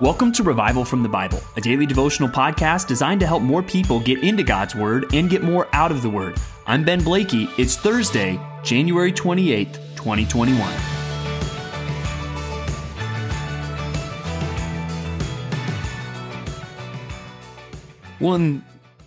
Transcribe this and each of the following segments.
Welcome to Revival from the Bible, a daily devotional podcast designed to help more people get into God's Word and get more out of the Word. I'm Ben Blakey. It's Thursday, January 28th, 2021. Well, in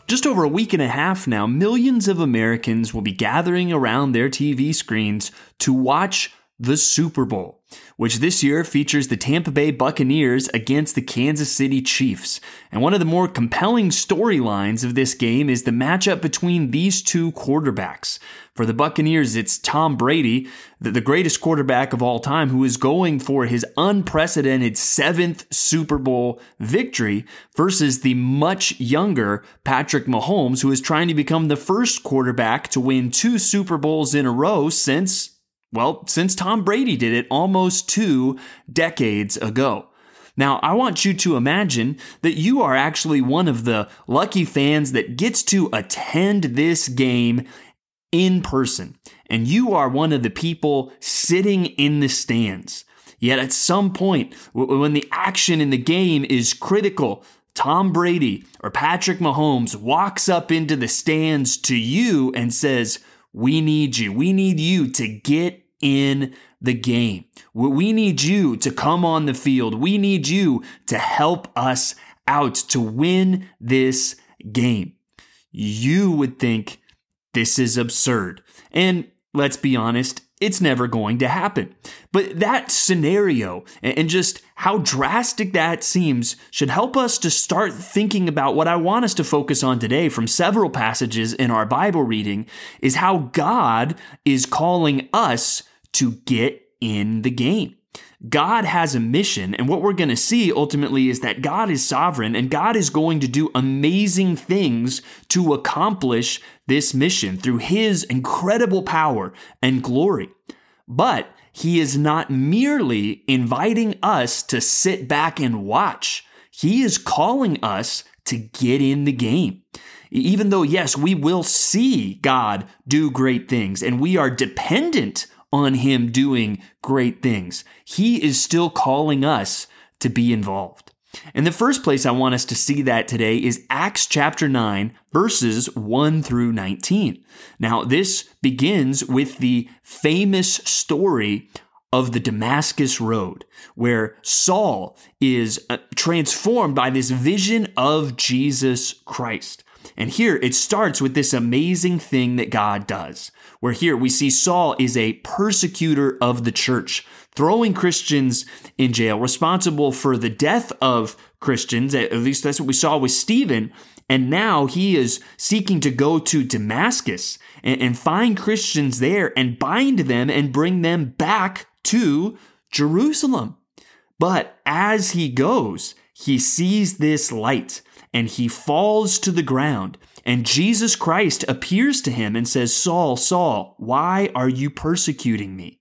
just over a week and a half now, millions of Americans will be gathering around their TV screens to watch the Super Bowl, which this year features the Tampa Bay Buccaneers against the Kansas City Chiefs. And one of the more compelling storylines of this game is the matchup between these two quarterbacks. For the Buccaneers, it's Tom Brady, the greatest quarterback of all time, who is going for his unprecedented seventh Super Bowl victory versus the much younger Patrick Mahomes, who is trying to become the first quarterback to win two Super Bowls in a row since well, since Tom Brady did it almost two decades ago. Now, I want you to imagine that you are actually one of the lucky fans that gets to attend this game in person, and you are one of the people sitting in the stands. Yet at some point, when the action in the game is critical, Tom Brady or Patrick Mahomes walks up into the stands to you and says, we need you. We need you to get in the game. We need you to come on the field. We need you to help us out to win this game. You would think this is absurd. And let's be honest, it's never going to happen. But that scenario and just how drastic that seems should help us to start thinking about what I want us to focus on today from several passages in our Bible reading is how God is calling us to get in the game. God has a mission, and what we're going to see ultimately is that God is sovereign and God is going to do amazing things to accomplish this mission through His incredible power and glory. But He is not merely inviting us to sit back and watch, He is calling us to get in the game. Even though, yes, we will see God do great things and we are dependent on him doing great things. He is still calling us to be involved. And the first place I want us to see that today is Acts chapter 9, verses 1 through 19. Now, this begins with the famous story of the Damascus Road, where Saul is uh, transformed by this vision of Jesus Christ. And here it starts with this amazing thing that God does where here we see Saul is a persecutor of the church, throwing Christians in jail, responsible for the death of Christians. At least that's what we saw with Stephen. And now he is seeking to go to Damascus and, and find Christians there and bind them and bring them back to Jerusalem. But as he goes, he sees this light and he falls to the ground and Jesus Christ appears to him and says, Saul, Saul, why are you persecuting me?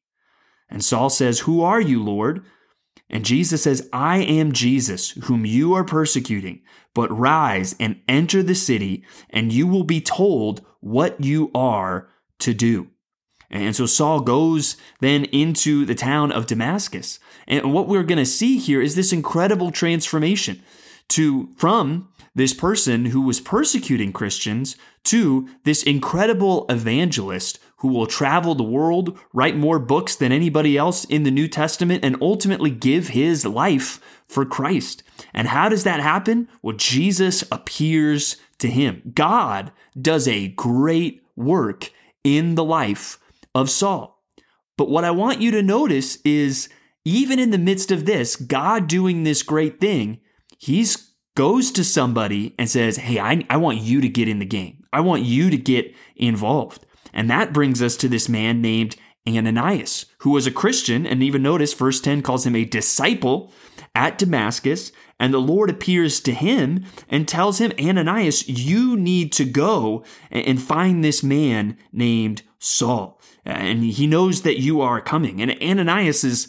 And Saul says, Who are you, Lord? And Jesus says, I am Jesus, whom you are persecuting. But rise and enter the city, and you will be told what you are to do. And so Saul goes then into the town of Damascus. And what we're going to see here is this incredible transformation to from this person who was persecuting Christians to this incredible evangelist who will travel the world, write more books than anybody else in the New Testament, and ultimately give his life for Christ. And how does that happen? Well, Jesus appears to him. God does a great work in the life of Saul. But what I want you to notice is even in the midst of this, God doing this great thing, he's goes to somebody and says, Hey, I, I want you to get in the game. I want you to get involved. And that brings us to this man named Ananias, who was a Christian. And even notice verse 10 calls him a disciple at Damascus. And the Lord appears to him and tells him, Ananias, you need to go and find this man named Saul. And he knows that you are coming. And Ananias is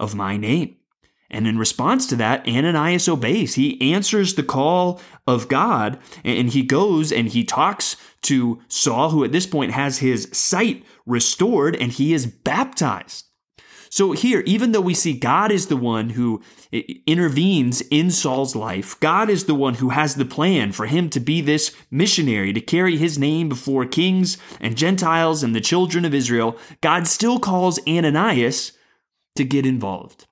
of my name. And in response to that, Ananias obeys. He answers the call of God and he goes and he talks to Saul, who at this point has his sight restored, and he is baptized. So here, even though we see God is the one who intervenes in Saul's life, God is the one who has the plan for him to be this missionary, to carry his name before kings and Gentiles and the children of Israel, God still calls Ananias to get involved.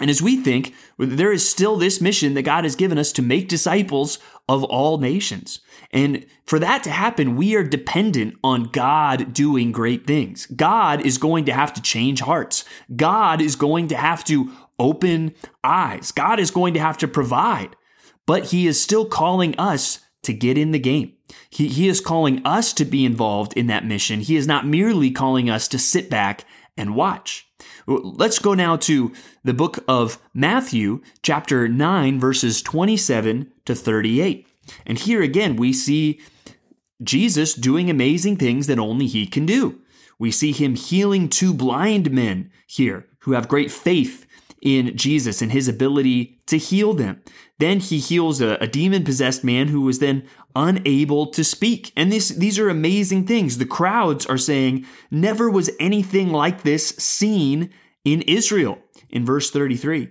And as we think, there is still this mission that God has given us to make disciples of all nations. And for that to happen, we are dependent on God doing great things. God is going to have to change hearts. God is going to have to open eyes. God is going to have to provide. But He is still calling us to get in the game. He, he is calling us to be involved in that mission. He is not merely calling us to sit back and watch. Let's go now to the book of Matthew, chapter 9, verses 27 to 38. And here again, we see Jesus doing amazing things that only he can do. We see him healing two blind men here who have great faith in Jesus and his ability to heal them. Then he heals a, a demon possessed man who was then unable to speak. And this, these are amazing things. The crowds are saying, never was anything like this seen in Israel in verse 33.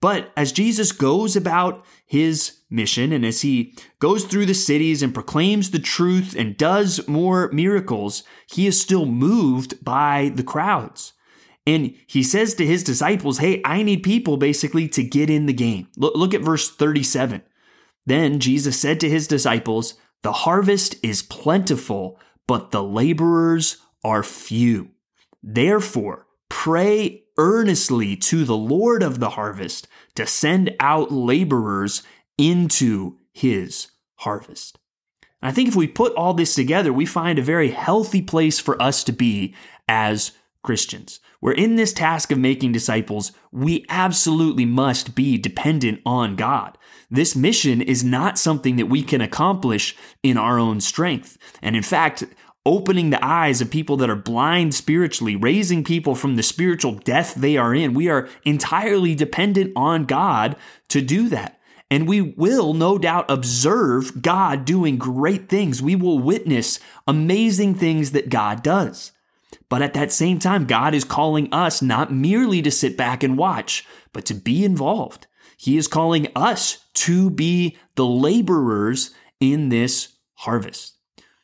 But as Jesus goes about his mission and as he goes through the cities and proclaims the truth and does more miracles, he is still moved by the crowds. And he says to his disciples, Hey, I need people basically to get in the game. Look, look at verse 37. Then Jesus said to his disciples, The harvest is plentiful, but the laborers are few. Therefore, pray earnestly to the Lord of the harvest to send out laborers into his harvest. I think if we put all this together, we find a very healthy place for us to be as Christians. We're in this task of making disciples, we absolutely must be dependent on God. This mission is not something that we can accomplish in our own strength. And in fact, opening the eyes of people that are blind spiritually, raising people from the spiritual death they are in, we are entirely dependent on God to do that. And we will no doubt observe God doing great things. We will witness amazing things that God does. But at that same time, God is calling us not merely to sit back and watch, but to be involved. He is calling us to be the laborers in this harvest.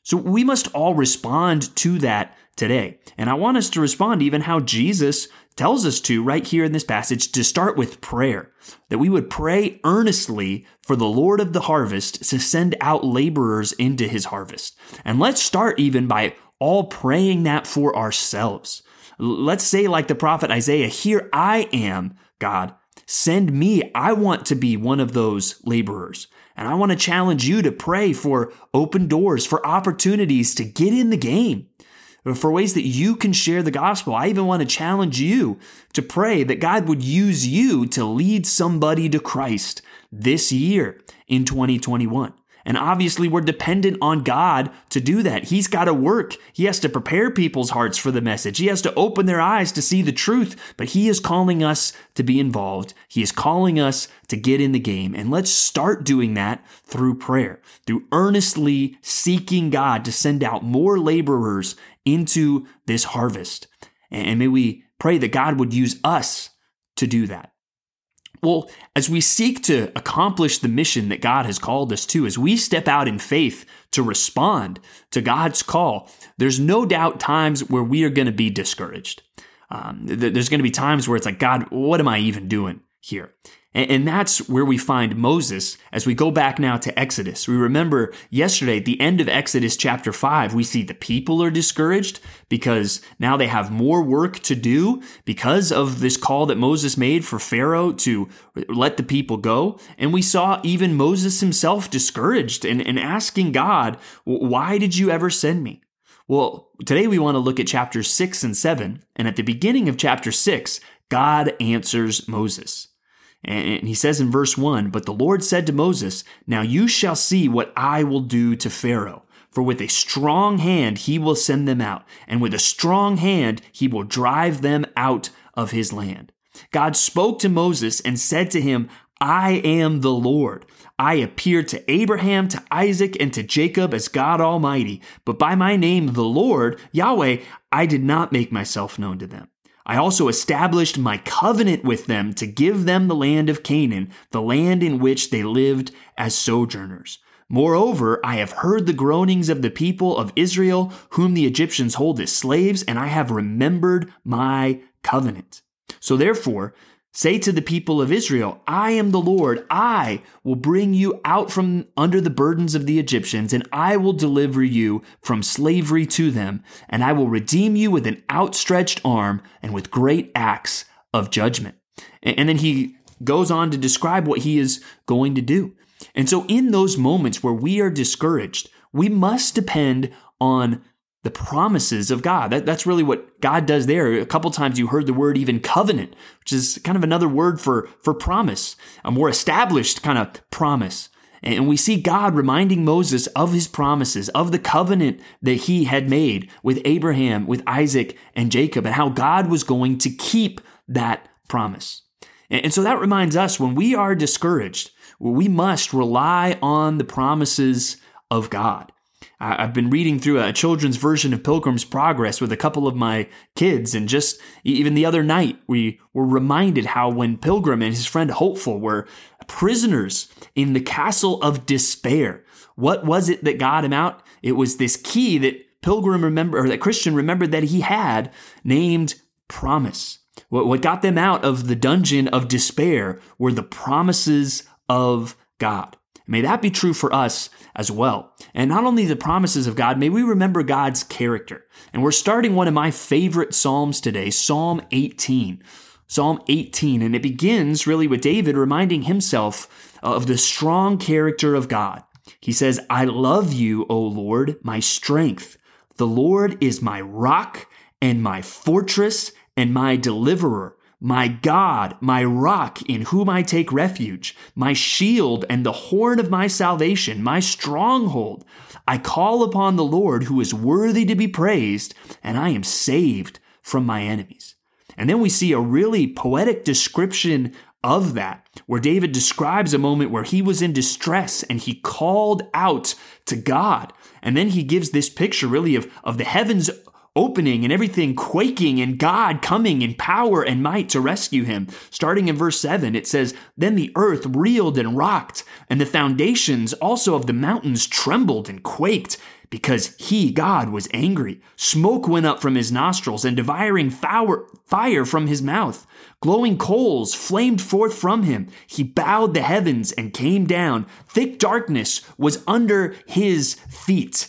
So we must all respond to that today. And I want us to respond even how Jesus tells us to right here in this passage to start with prayer, that we would pray earnestly for the Lord of the harvest to send out laborers into his harvest. And let's start even by all praying that for ourselves. Let's say, like the prophet Isaiah, Here I am, God. Send me. I want to be one of those laborers. And I want to challenge you to pray for open doors, for opportunities to get in the game, for ways that you can share the gospel. I even want to challenge you to pray that God would use you to lead somebody to Christ this year in 2021. And obviously, we're dependent on God to do that. He's got to work. He has to prepare people's hearts for the message. He has to open their eyes to see the truth. But He is calling us to be involved. He is calling us to get in the game. And let's start doing that through prayer, through earnestly seeking God to send out more laborers into this harvest. And may we pray that God would use us to do that. Well, as we seek to accomplish the mission that God has called us to, as we step out in faith to respond to God's call, there's no doubt times where we are going to be discouraged. Um, there's going to be times where it's like, God, what am I even doing here? And that's where we find Moses as we go back now to Exodus. We remember yesterday at the end of Exodus chapter 5, we see the people are discouraged because now they have more work to do because of this call that Moses made for Pharaoh to let the people go. And we saw even Moses himself discouraged and, and asking God, why did you ever send me? Well, today we want to look at chapters 6 and 7. And at the beginning of chapter 6, God answers Moses. And he says in verse 1 But the Lord said to Moses, Now you shall see what I will do to Pharaoh. For with a strong hand he will send them out, and with a strong hand he will drive them out of his land. God spoke to Moses and said to him, I am the Lord. I appeared to Abraham, to Isaac, and to Jacob as God Almighty, but by my name, the Lord, Yahweh, I did not make myself known to them. I also established my covenant with them to give them the land of Canaan, the land in which they lived as sojourners. Moreover, I have heard the groanings of the people of Israel, whom the Egyptians hold as slaves, and I have remembered my covenant. So therefore, Say to the people of Israel, I am the Lord. I will bring you out from under the burdens of the Egyptians, and I will deliver you from slavery to them, and I will redeem you with an outstretched arm and with great acts of judgment. And then he goes on to describe what he is going to do. And so, in those moments where we are discouraged, we must depend on the promises of God. That, that's really what God does there. A couple times you heard the word even covenant, which is kind of another word for, for promise, a more established kind of promise. And we see God reminding Moses of his promises, of the covenant that he had made with Abraham, with Isaac, and Jacob, and how God was going to keep that promise. And so that reminds us when we are discouraged, we must rely on the promises of God. I've been reading through a children's version of Pilgrim's Progress with a couple of my kids, and just even the other night, we were reminded how when Pilgrim and his friend Hopeful were prisoners in the castle of despair, what was it that got him out? It was this key that Pilgrim remember, or that Christian remembered that he had named promise. What got them out of the dungeon of despair were the promises of God. May that be true for us as well. And not only the promises of God, may we remember God's character. And we're starting one of my favorite Psalms today, Psalm 18. Psalm 18, and it begins really with David reminding himself of the strong character of God. He says, I love you, O Lord, my strength. The Lord is my rock and my fortress and my deliverer my God, my rock in whom I take refuge, my shield and the horn of my salvation, my stronghold. I call upon the Lord who is worthy to be praised, and I am saved from my enemies. And then we see a really poetic description of that, where David describes a moment where he was in distress and he called out to God. And then he gives this picture really of, of the heavens opening and everything quaking and God coming in power and might to rescue him. Starting in verse 7, it says, Then the earth reeled and rocked, and the foundations also of the mountains trembled and quaked. Because he, God, was angry. Smoke went up from his nostrils, and devouring fire from his mouth. Glowing coals flamed forth from him. He bowed the heavens and came down. Thick darkness was under his feet.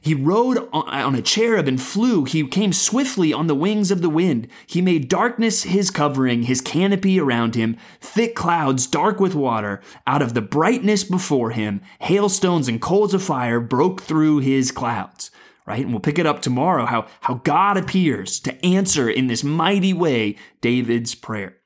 He rode on a cherub and flew. He came swiftly on the wings of the wind. He made darkness his covering, his canopy around him, thick clouds dark with water. Out of the brightness before him, hailstones and coals of fire broke through his clouds. Right? And we'll pick it up tomorrow how, how God appears to answer in this mighty way David's prayer.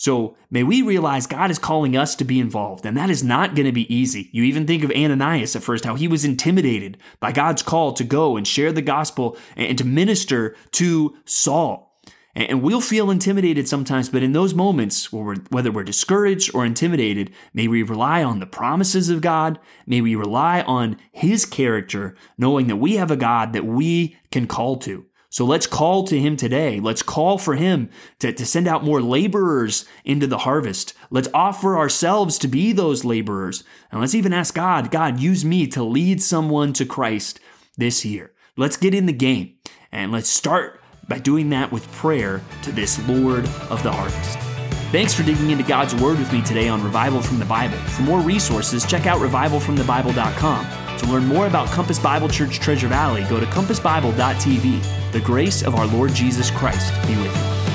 So may we realize God is calling us to be involved, and that is not going to be easy. You even think of Ananias at first, how he was intimidated by God's call to go and share the gospel and to minister to Saul. And we'll feel intimidated sometimes, but in those moments, whether we're discouraged or intimidated, may we rely on the promises of God. May we rely on His character, knowing that we have a God that we can call to. So let's call to him today. Let's call for him to, to send out more laborers into the harvest. Let's offer ourselves to be those laborers. And let's even ask God, God, use me to lead someone to Christ this year. Let's get in the game and let's start by doing that with prayer to this Lord of the harvest. Thanks for digging into God's Word with me today on Revival from the Bible. For more resources, check out revivalfromthebible.com. To learn more about Compass Bible Church Treasure Valley, go to compassbible.tv. The grace of our Lord Jesus Christ be with you.